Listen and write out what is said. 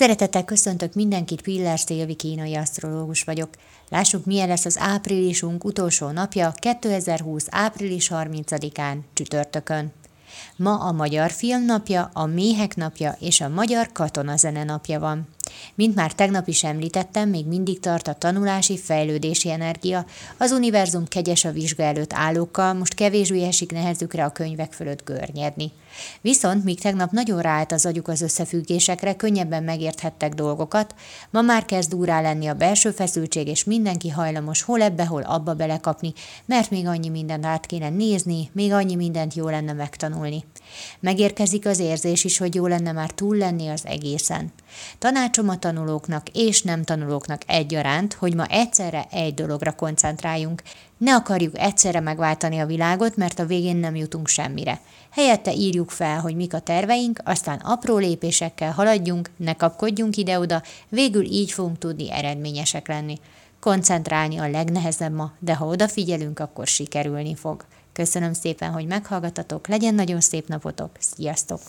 Szeretettel köszöntök mindenkit, Piller Szilvi kínai asztrológus vagyok. Lássuk, milyen lesz az áprilisunk utolsó napja, 2020. április 30-án, csütörtökön. Ma a Magyar Film napja, a Méhek napja és a Magyar Katonazene napja van. Mint már tegnap is említettem, még mindig tart a tanulási, fejlődési energia. Az univerzum kegyes a vizsga előtt állókkal, most kevésbé esik nehezükre a könyvek fölött görnyedni. Viszont míg tegnap nagyon ráállt az agyuk az összefüggésekre, könnyebben megérthettek dolgokat, ma már kezd úrá lenni a belső feszültség, és mindenki hajlamos hol ebbe, hol abba belekapni, mert még annyi mindent át kéne nézni, még annyi mindent jó lenne megtanulni. Megérkezik az érzés is, hogy jó lenne már túl lenni az egészen. Tanácsom tanulóknak és nem tanulóknak egyaránt, hogy ma egyszerre egy dologra koncentráljunk. Ne akarjuk egyszerre megváltani a világot, mert a végén nem jutunk semmire. Helyette írjuk fel, hogy mik a terveink, aztán apró lépésekkel haladjunk, ne kapkodjunk ide-oda, végül így fogunk tudni eredményesek lenni. Koncentrálni a legnehezebb ma, de ha odafigyelünk, akkor sikerülni fog. Köszönöm szépen, hogy meghallgatatok, legyen nagyon szép napotok, sziasztok!